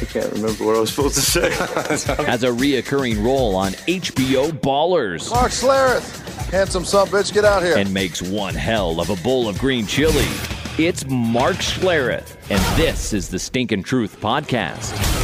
I can't remember what I was supposed to say. has a reoccurring role on HBO Ballers, Mark Schlereth, handsome son bitch, get out here. and makes one hell of a bowl of green chili. It's Mark Schlereth, and this is the Stinkin' Truth podcast.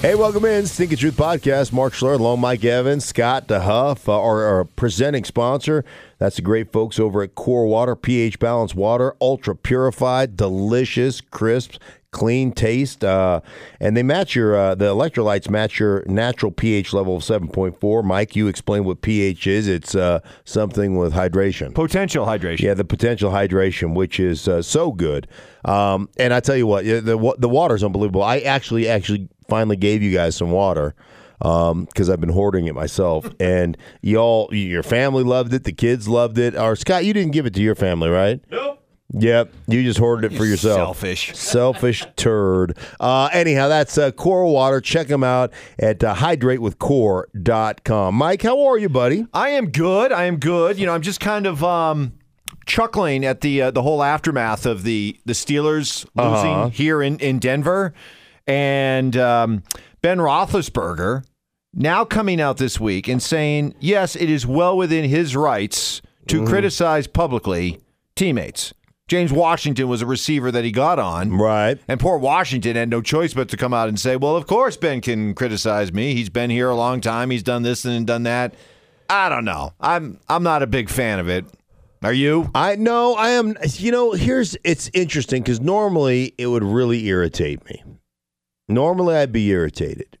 Hey, welcome in. Stinking Truth Podcast. Mark Schler, along Mike Evans, Scott DeHuff, uh, our, our presenting sponsor. That's the great folks over at Core Water, pH Balanced Water, ultra purified, delicious, crisp, clean taste. Uh, and they match your, uh, the electrolytes match your natural pH level of 7.4. Mike, you explain what pH is. It's uh, something with hydration. Potential hydration. Yeah, the potential hydration, which is uh, so good. Um, and I tell you what, the the water's unbelievable. I actually actually finally gave you guys some water because I've been hoarding it myself, and y'all, your family loved it, the kids loved it. Or Scott, you didn't give it to your family, right? Nope. Yep, you just hoarded it for yourself. Selfish. Selfish turd. Uh, anyhow, that's uh, Core Water. Check them out at uh, hydratewithcore.com. Mike, how are you, buddy? I am good. I am good. You know, I'm just kind of um, chuckling at the uh, the whole aftermath of the the Steelers losing Uh-huh. here in in Denver, and um, Ben Roethlisberger now coming out this week and saying, yes, it is well within his rights to criticize publicly teammates. James Washington was a receiver that he got on. Right. And poor Washington had no choice but to come out and say, well, of course Ben can criticize me. He's been here a long time. He's done this and done that. I don't know. I'm I'm not a big fan of it. Are you? I no, I am. You know, here's it's interesting because normally it would really irritate me. Normally I'd be irritated.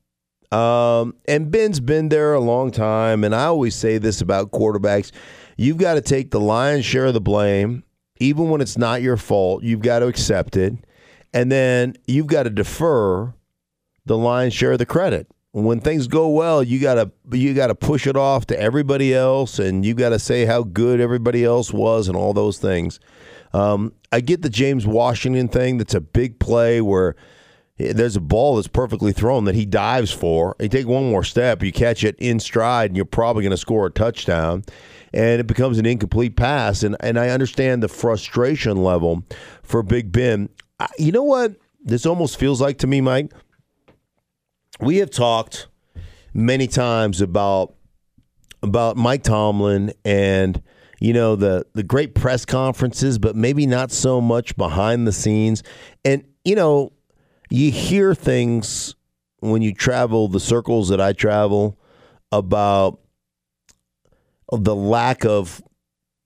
Um, and Ben's been there a long time, and I always say this about quarterbacks: you've got to take the lion's share of the blame, even when it's not your fault. You've got to accept it, and then you've got to defer the lion's share of the credit. When things go well, you gotta you gotta push it off to everybody else, and you gotta say how good everybody else was, and all those things. Um, I get the James Washington thing. That's a big play where there's a ball that's perfectly thrown that he dives for. You take one more step, you catch it in stride, and you're probably going to score a touchdown. And it becomes an incomplete pass. And and I understand the frustration level for Big Ben. I, you know what? This almost feels like to me, Mike. We have talked many times about about Mike Tomlin and you know the the great press conferences, but maybe not so much behind the scenes. And you know, you hear things when you travel the circles that I travel about the lack of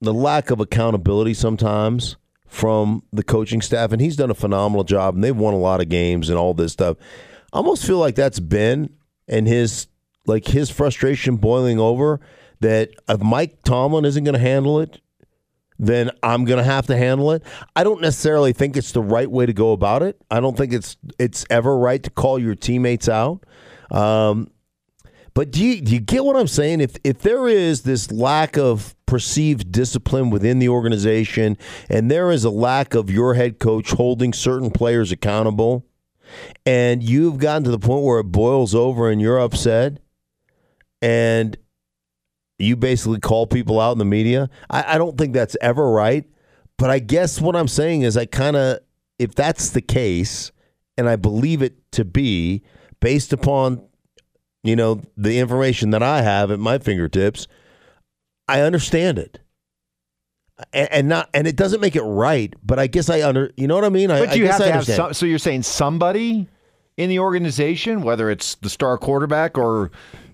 the lack of accountability sometimes from the coaching staff and he's done a phenomenal job and they've won a lot of games and all this stuff. I almost feel like that's Ben and his like his frustration boiling over that if Mike Tomlin isn't going to handle it, then I'm going to have to handle it. I don't necessarily think it's the right way to go about it. I don't think it's it's ever right to call your teammates out. Um, but do you, do you get what I'm saying? If if there is this lack of perceived discipline within the organization, and there is a lack of your head coach holding certain players accountable, and you've gotten to the point where it boils over and you're upset, and you basically call people out in the media. I, I don't think that's ever right. But I guess what I'm saying is, I kind of, if that's the case, and I believe it to be based upon, you know, the information that I have at my fingertips, I understand it. And, and not, and it doesn't make it right, but I guess I under, you know what I mean. I, But I you guess have I to have some, so you're saying somebody in the organization, whether it's the star quarterback or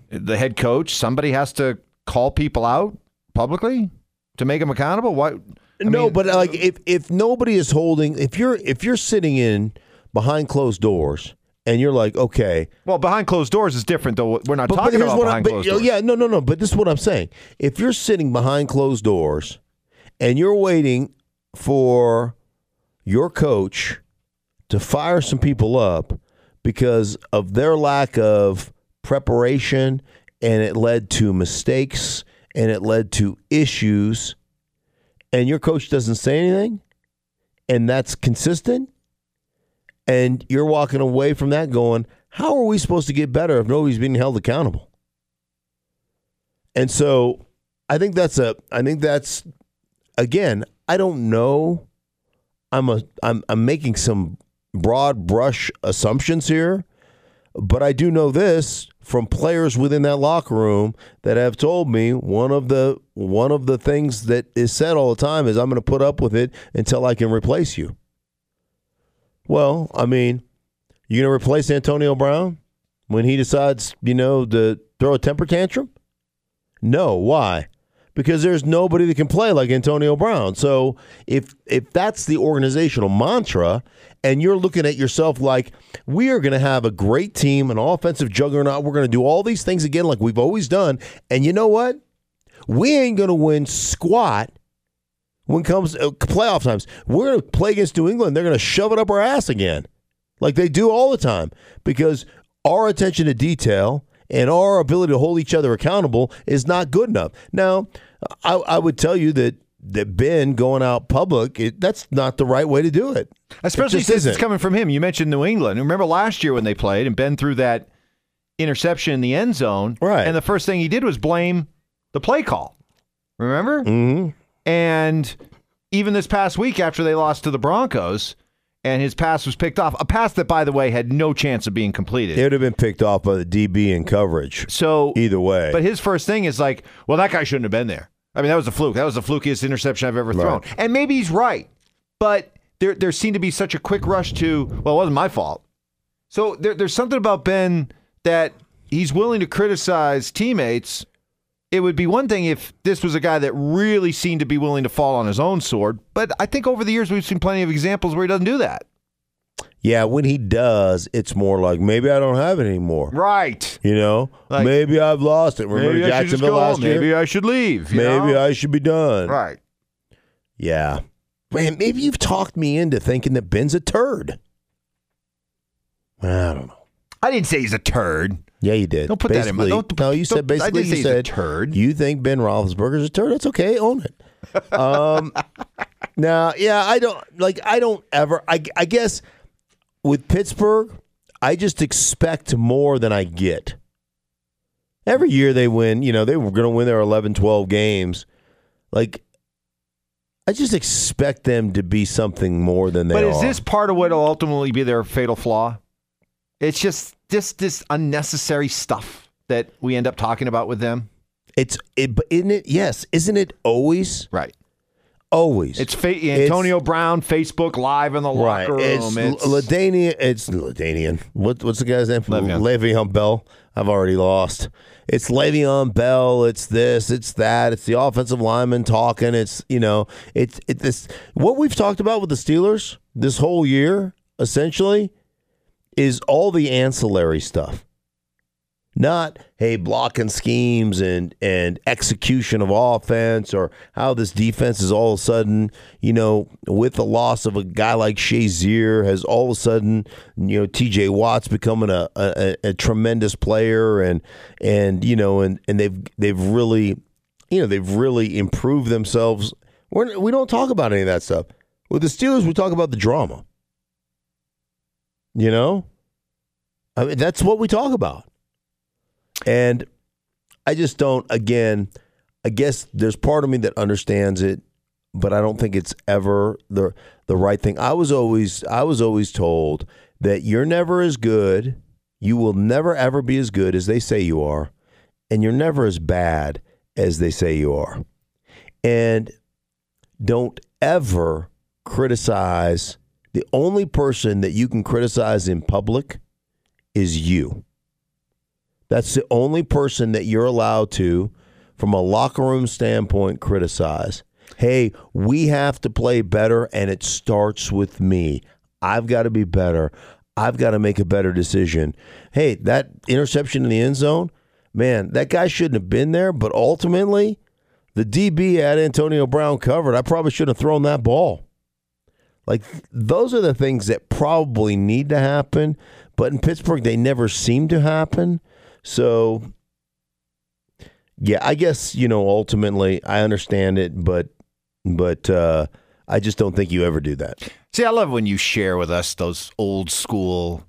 the head coach, somebody has to call people out publicly to make them accountable. What? I no, mean, but uh, like if if nobody is holding, if you're if you're sitting in behind closed doors and you're like, okay, well, behind closed doors is different, though. We're not but, but talking here's about what I, behind but, closed doors. yeah, no, no, no. But this is what I'm saying. If you're sitting behind closed doors and you're waiting for your coach to fire some people up because of their lack of preparation and it led to mistakes and it led to issues, and your coach doesn't say anything, and that's consistent, and you're walking away from that going, how are we supposed to get better if nobody's being held accountable? And so I think that's a I think that's again, I don't know. I'm a I'm I'm making some broad brush assumptions here, but I do know this from players within that locker room that have told me one of the one of the things that is said all the time is I'm going to put up with it until I can replace you. Well, I mean, you going to replace Antonio Brown when he decides, you know, to throw a temper tantrum? No, why? Because there's nobody that can play like Antonio Brown. So if if that's the organizational mantra, and you're looking at yourself like we are going to have a great team, an offensive juggernaut, we're going to do all these things again like we've always done, and you know what? We ain't going to win squat when it comes to playoff times. We're going to play against New England. They're going to shove it up our ass again, like they do all the time, because our attention to detail and our ability to hold each other accountable is not good enough. Now, I, I would tell you that that Ben going out public, it, that's not the right way to do it. Especially it since isn't. it's coming from him. You mentioned New England. Remember last year when they played and Ben threw that interception in the end zone. Right. And the first thing he did was blame the play call. Remember? Mm-hmm. And even this past week after they lost to the Broncos and his pass was picked off, a pass that, by the way, had no chance of being completed. It would have been picked off by the DB in coverage. so Either way. But his first thing is like, well, that guy shouldn't have been there. I mean, that was a fluke. That was the flukiest interception I've ever thrown. And maybe he's right. But there there seemed to be such a quick rush to, well, it wasn't my fault. So there, there's something about Ben that he's willing to criticize teammates. It would be one thing if this was a guy that really seemed to be willing to fall on his own sword. But I think over the years we've seen plenty of examples where he doesn't do that. yeah, when he does, it's more like maybe I don't have it anymore. Right. You know, Like- maybe I've lost it. Remember maybe I should just Jacksonville last Maybe year? I should leave. you Maybe know? I should be done. Right. Yeah. Man, maybe you've talked me into thinking that Ben's a turd. I don't know. I didn't say he's a turd. Yeah, you did. Don't put that in my- Basically- don't- no, you said basically I didn't you say he's a said turd. You think Ben Roethlisberger's a turd? That's okay. Own it. Um, now, yeah, I don't like. I don't ever. I, I guess with Pittsburgh, I just expect more than I get. Every year they win. You know, they were going to win their 11, 12 games. Like, I just expect them to be something more than they But are. is this part of what will ultimately be their fatal flaw? It's just just this unnecessary stuff that we end up talking about with them. It's it, but isn't it? Yes, isn't it always? Right. Always. It's fa- Antonio Brown, Facebook Live in the right. locker room. It's, It's, Ladanian. It's Ladanian. What, what's the guy's name? Le'Veon. Le'Veon Bell. I've already lost. It's Le'Veon Bell. It's this. It's that. It's the offensive lineman talking. It's you know. It's it this what we've talked about with the Steelers this whole year essentially is all the ancillary stuff. Not hey blocking schemes and and execution of offense or how this defense is all of a sudden you know with the loss of a guy like Shazier has all of a sudden you know T.J. Watt's becoming a, a, a tremendous player and and you know and and they've they've really you know they've really improved themselves. We're, we don't talk about any of that stuff with the Steelers. We talk about the drama. You know, I mean that's what we talk about. And I just don't, again, I guess there's part of me that understands it, but I don't think it's ever the the right thing. I was always I was always told that you're never as good, you will never ever be as good as they say you are, and you're never as bad as they say you are. And don't ever criticize the only person that you can criticize in public is you. That's the only person that you're allowed to, from a locker room standpoint, criticize. Hey, we have to play better, and it starts with me. I've got to be better. I've got to make a better decision. Hey, that interception in the end zone, man, that guy shouldn't have been there, but ultimately, the DB had Antonio Brown covered. I probably shouldn't have thrown that ball. Like, those are the things that probably need to happen, but in Pittsburgh, they never seem to happen. So, yeah, I guess you know ultimately I understand it, but but uh, I just don't think you ever do that. See, I love when you share with us those old school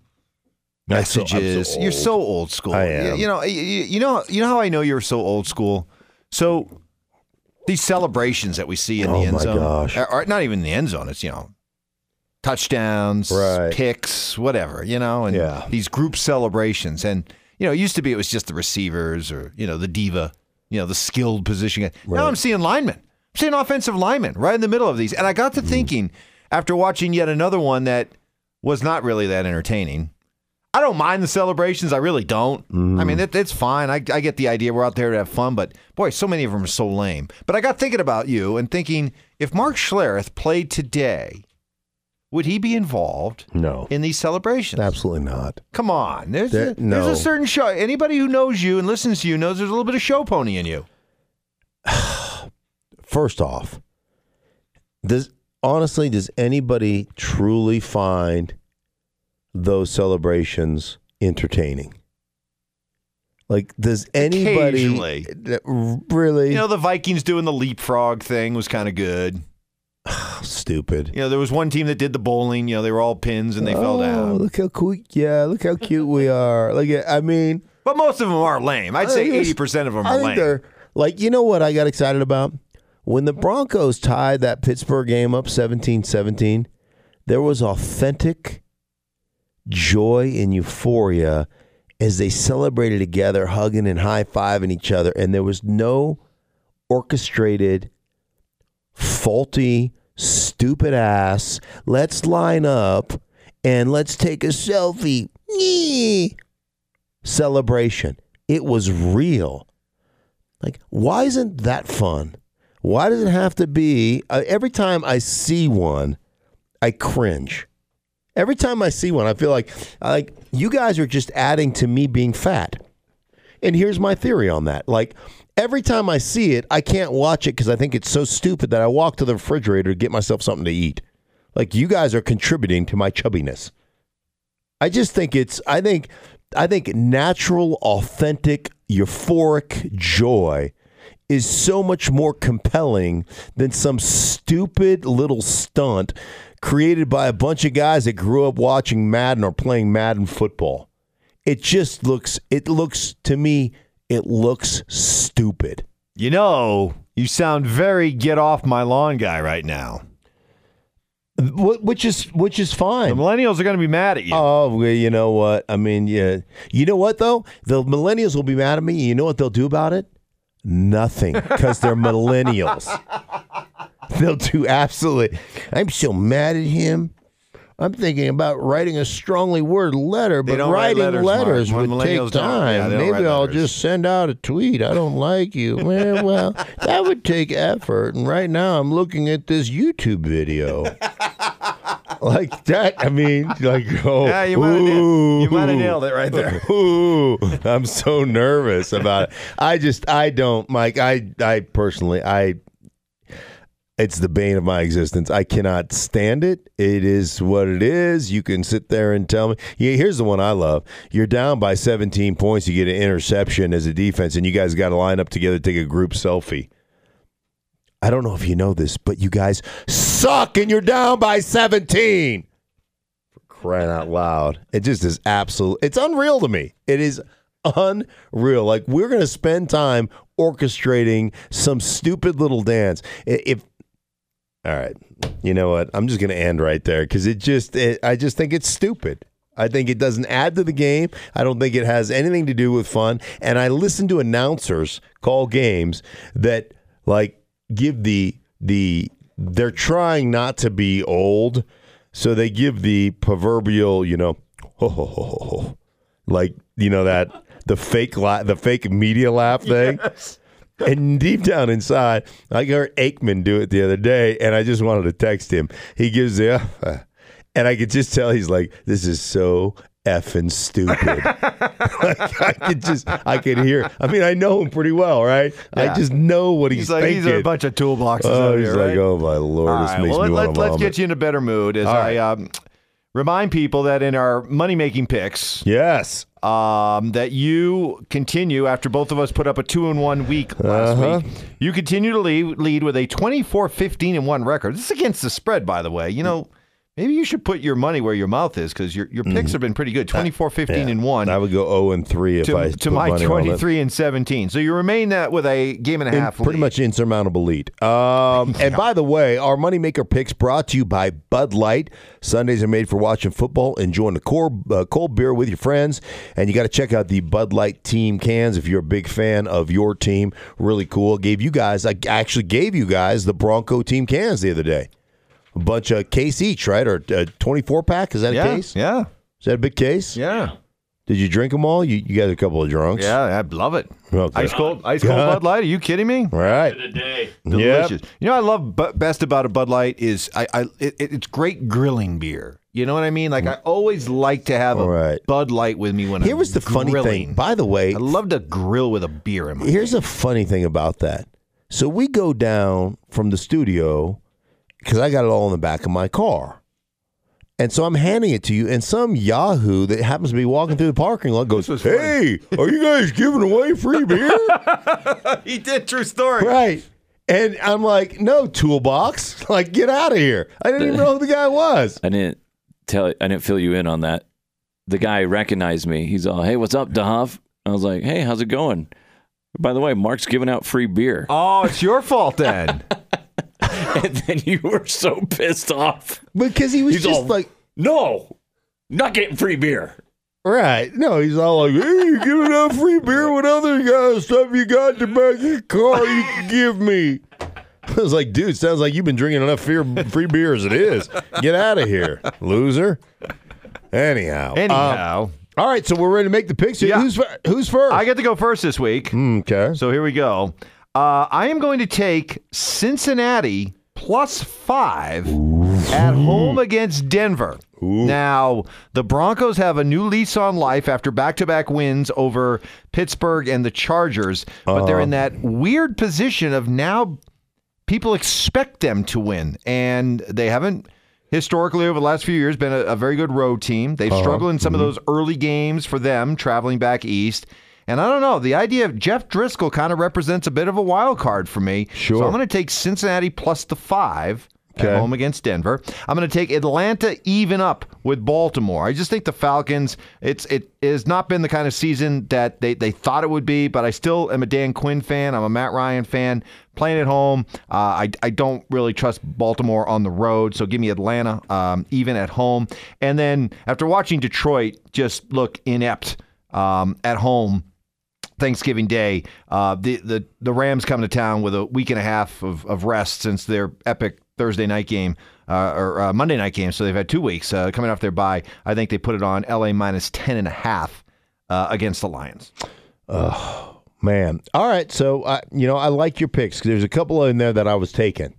I'm so- so messages. you're so old school. I You- am. You know, you, you know, you know how I know you're so old school. So these celebrations that we see in Oh the end zone, gosh. Or not even in the end zone. It's you know, touchdowns, Right. picks, whatever. You know, and Yeah. these group celebrations. And you know, it used to be it was just the receivers or you know the diva, you know, the skilled position. guy. Now I'm seeing linemen. I'm seeing offensive linemen right in the middle of these. And I got Mm. to thinking after watching yet another one that was not really that entertaining. I don't mind the celebrations. I really don't. I mean, it, it's fine. I, I get the idea. We're out there to have fun, but boy, so many of them are so lame. But I got thinking about you and thinking if Mark Schlereth played today, would he be involved No, in these celebrations? absolutely not. Come on. There's, There- a, there's a certain show. Anybody who knows you and listens to you knows there's a little bit of show pony in you. First off, does honestly does anybody truly find those celebrations entertaining? Like, does anybody really You know, the Vikings doing the leapfrog thing was kind of good. Stupid? You know, there was one team that did the bowling. You know, they were all pins and they fell Oh, down. Look how cool! Yeah, look how cute we are. Like, I mean, But most of them are lame. I'd say eighty percent of them are lame. like, you know what I got excited about? When the Broncos tied that Pittsburgh game up 17-17, there was authentic joy and euphoria as they celebrated together, hugging and high-fiving each other, and there was no orchestrated faulty, stupid ass, let's line up and let's take a selfie. Celebration. It was real. Like, why isn't that fun? Why does it have to be? Uh, every time I see one, I cringe. Every time I see one, I feel like like you guys are just adding to me being fat. And here's my theory on that. Like every time I see it, I can't watch it because I think it's so stupid that I walk to the refrigerator to get myself something to eat. Like you guys are contributing to my chubbiness. I just think it's I think I think natural, authentic, euphoric joy is so much more compelling than some stupid little stunt created by a bunch of guys that grew up watching Madden or playing Madden football. It just looks it looks to me it looks stupid. You know, you sound very get off my lawn guy right now. Which is which is fine. The millennials are going to be mad at you. Oh, well, you know what? I mean, yeah. You know what though? The millennials will be mad at me. You know what they'll do about it? Nothing, because they're millennials. They'll do absolutely. I'm so mad at him. I'm thinking about writing a strongly worded letter, but writing letters, letters would take time. Yeah, Maybe I'll letters. just send out a tweet. I don't like you. well, well, that would take effort. And right now, I'm looking at this YouTube video. like that. I mean, like, oh, Yeah, you might have nailed- ooh. you might have nailed it right there. Ooh, I'm so nervous about it. I just, I don't, Mike. I, I personally, I, it's the bane of my existence. I cannot stand it. It is what it is. You can sit there and tell me. Yeah, here's the one I love. You're down by 17 points. You get an interception as a defense, and you guys got to line up together to take a group selfie. I don't know if you know this, but you guys suck, and you're down by 17 For crying out loud. It just is absolute. It's unreal to me. It is unreal. Like we're going to spend time orchestrating some stupid little dance. If all right, you know what? I'm just going to end right there because it just. It, I just think it's stupid. I think it doesn't add to the game. I don't think it has anything to do with fun. And I listen to announcers call games that like give the the they're trying not to be old, so they give the proverbial, you know, like you know that the fake la- the fake media laugh thing. And deep down inside, I heard Aikman do it the other day, and I just wanted to text him. He gives the, uh, and I could just tell he's like, "This is so effing stupid." like, I could just, I could hear. I mean, I know him pretty well, right? I just know what he's, He's like, thinking. these are a bunch of toolboxes oh, out he's here, like, right? oh my lord, All this right, makes well, me let, want let, to let's get you in a better mood as All I right. um, remind people that in our money making picks, Yes. Um, that you continue after both of us put up a two and one week last Uh-huh. week. You continue to lead, lead with a 24 15 and 1 record. This is against the spread, by the way. You know, maybe you should put your money where your mouth is because your, your picks have been pretty good 24 15 Mm. Yeah. and 1 I would go 0 and 3 if I to, to put my money on 23 and 17. So you remain that with a game and a In half pretty much insurmountable lead. Um, and by the way, our Moneymaker picks brought to you by Bud Light. Sundays are made for watching football, enjoying a cold, uh, cold beer with your friends. And you got to check out the Bud Light team cans if you're a big fan of your team. Really cool. Gave you guys, I actually gave you guys the Bronco team cans the other day. A bunch of case each, right? Or a 24 pack? Is that a yeah, case? yeah, Is that a big case? yeah, Did you drink them all? You, you guys are a couple of drunks. yeah. I love it. Okay. Ice cold, ice cold Yeah. Bud Light. Are you kidding me? All right. Delicious. Yep. You know, I love bu- best about a Bud Light is I, I it, it- it's great grilling beer. You know what I mean? Like I always like to have a Right. Bud Light with me when Here I'm was the funny thing. By the way, I love to grill with a beer in my. Here's a funny thing about that. So we go down from the studio because I got it all in the back of my car. And so I'm handing it to you, and some Yahoo that happens to be walking through the parking lot goes, Hey, are you guys giving away free beer? he did true story. right. And I'm like, No, toolbox. Like, get out of here. I didn't even know who the guy was. I didn't tell I didn't fill you in on that. The guy recognized me. He's all, "Hey, what's up, Dahav?" I was like, "Hey, how's it going?" By the way, Mark's giving out free beer. Oh, it's your fault then. and then you were so pissed off. Because he was He's just all- like, No, not getting free beer." Right. No, he's all like, hey, you giving out free beer with other guys stuff you got in the back of your car you can give me. I was like, dude, sounds like you've been drinking enough fear, free beer as it is. Get out of here, loser. Anyhow. Anyhow, Um, all right, so we're ready to make the picks. Yeah. Who's, who's first? I get to go first this week. okay. So here we go. Uh, I am going to take Cincinnati plus five at home against Denver. Now, the Broncos have a new lease on life after back to back wins over Pittsburgh and the Chargers, but they're in uh. that weird position of now people expect them to win, and they haven't historically over the last few years been a, a very good road team. They've uh-huh. struggled in some of mm-hmm. those early games for them traveling back east. And I don't know, the idea of Jeff Driskel kind of represents a bit of a wild card for me. Sure. So I'm going to take Cincinnati plus the five Okay. at home against Denver. I'm going to take Atlanta even up with Baltimore. I just think the Falcons, it's it has not been the kind of season that they, they thought it would be, but I still am a Dan Quinn fan. I'm a Matt Ryan fan. Playing at home, uh, I, I don't really trust Baltimore on the road, so give me Atlanta um, even at home. And then after watching Detroit just look inept um, at home, Thanksgiving Day, uh, the, the the Rams come to town with a week and a half of, of rest since their epic Thursday night game uh, or uh, Monday night game. So they've had two weeks uh, coming off their bye. I think they put it on LA minus 10 and a half uh, against the Lions. Oh, man. All right. So, I you know, I like your picks there's a couple in there that I was taking.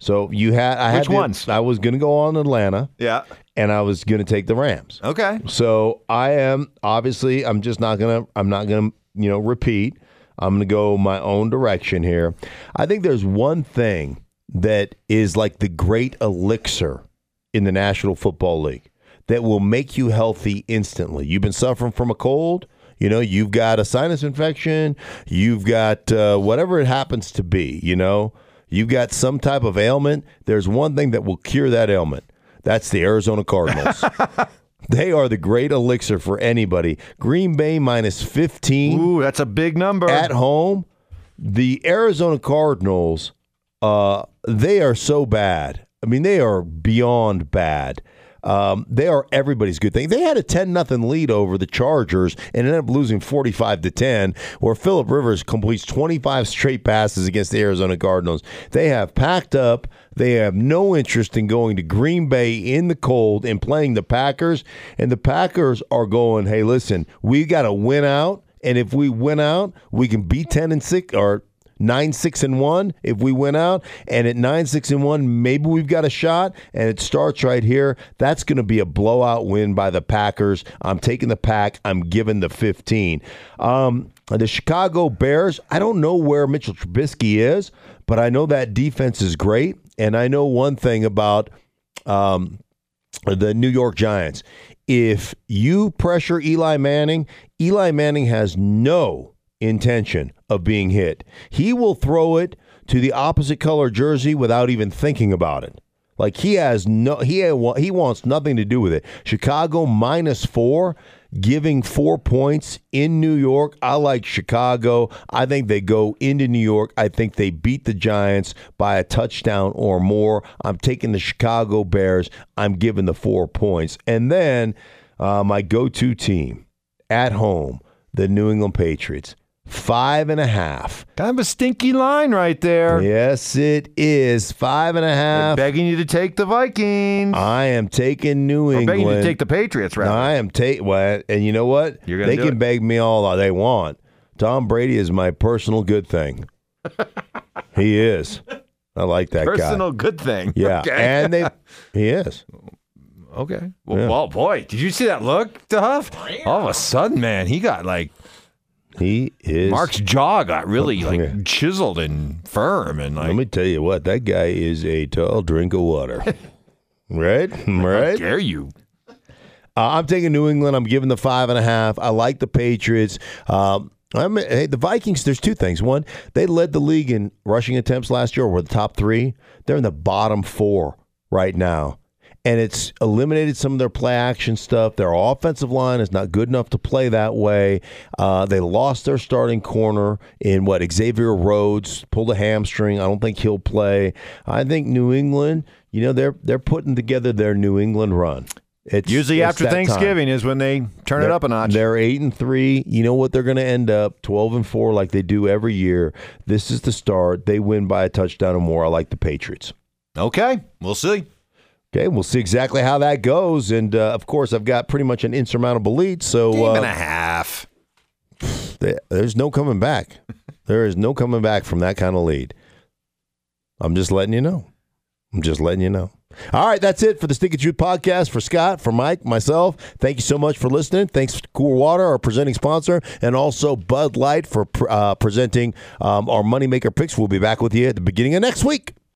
So you had, I had Which to- ones? I was going to go on Atlanta Yeah. and I was going to take the Rams. Okay. So I am obviously I'm just not gonna I'm not gonna you know repeat. I'm gonna go my own direction here. I think there's one thing that is like the great elixir in the National Football League that will make you healthy instantly. You've been suffering from a cold. You know, you've got a sinus infection. You've got uh, whatever it happens to be. You know, you've got some type of ailment. There's one thing that will cure that ailment. That's the Arizona Cardinals. They are the great elixir for anybody. Green Bay minus 15 Ooh, that's a big number. at home. The Arizona Cardinals, uh, they are so bad. I mean, they are beyond bad. Um, they are everybody's good thing. They had a 10 nothing lead over the Chargers and ended up losing 45 to 10, where Philip Rivers completes 25 straight passes against the Arizona Cardinals. They have packed up. They have no interest in going to Green Bay in the cold and playing the Packers. And the Packers are going, hey, listen, we got to win out. And if we win out, we can be 10 and 6 or nine six and one if we win out. And at nine six and one maybe we've got a shot. And it starts right here. That's going to be a blowout win by the packers. I'm taking the pack. I'm giving the 15 um, the chicago bears i don't know where mitchell trubisky is but i know that defense is great and i know one thing about um, the New York Giants. if you pressure Eli Manning, Eli Manning has no intention of being hit. He will throw it to the opposite color jersey without even thinking about it. Like he has no he he wants nothing to do with it. Chicago minus 4 giving 4 points in New York. I like Chicago. I think they go into New York. I think they beat the Giants by a touchdown or more. I'm taking the Chicago Bears. I'm giving the 4 points. And then uh, my go-to team at home, the New England Patriots. Five and a half. Kind of a stinky line right there. Yes, it is. Five and a half. They're begging you to take the Vikings. I am taking New or England. begging you to take the Patriots, rather. I am taking. Well, and you know what? You're gonna they can it. beg me all they want. Tom Brady is my personal good thing. he is. I like that Personal guy. Personal good thing. Yeah, Okay. and they. He is. okay. Well, Yeah. well, boy, did you see that look to Huff? All of a sudden, man, he got like He is. Mark's jaw got really like Yeah. chiseled and firm and like. Let me tell you what. That guy is a tall drink of water. right. How Right. dare you? Uh, I'm taking New England. I'm giving the five and a half. I like the Patriots. Um, I'm, hey, the Vikings. There's two things. One, they led the league in rushing attempts last year. Were the top three. They're in the bottom four right now, and it's eliminated some of their play action stuff. Their offensive line is not good enough to play that way. Uh, they lost their starting corner in what Xavier Rhodes pulled a hamstring. I don't think he'll play. I think New England. You know they're they're putting together their New England run. It's Usually it's after that time. Thanksgiving is when they turn it They're- up a notch. They're eight and three. You know what? They're going to end up twelve and four, like they do every year. This is the start. They win by a touchdown or more. I like the Patriots. Okay, we'll see. Okay, we'll see exactly how that goes. And uh, of course, I've got pretty much an insurmountable lead. So Game and a uh, half. there's no coming back. there is no coming back from that kind of lead. I'm just letting you know. I'm just letting you know. All right, that's it for the Stinkin' Truth podcast. For Scott, for Mike, myself, thank you so much for listening. Thanks to Core Water, our presenting sponsor, and also Bud Light for uh, presenting um, our Moneymaker picks. We'll be back with you at the beginning of next week.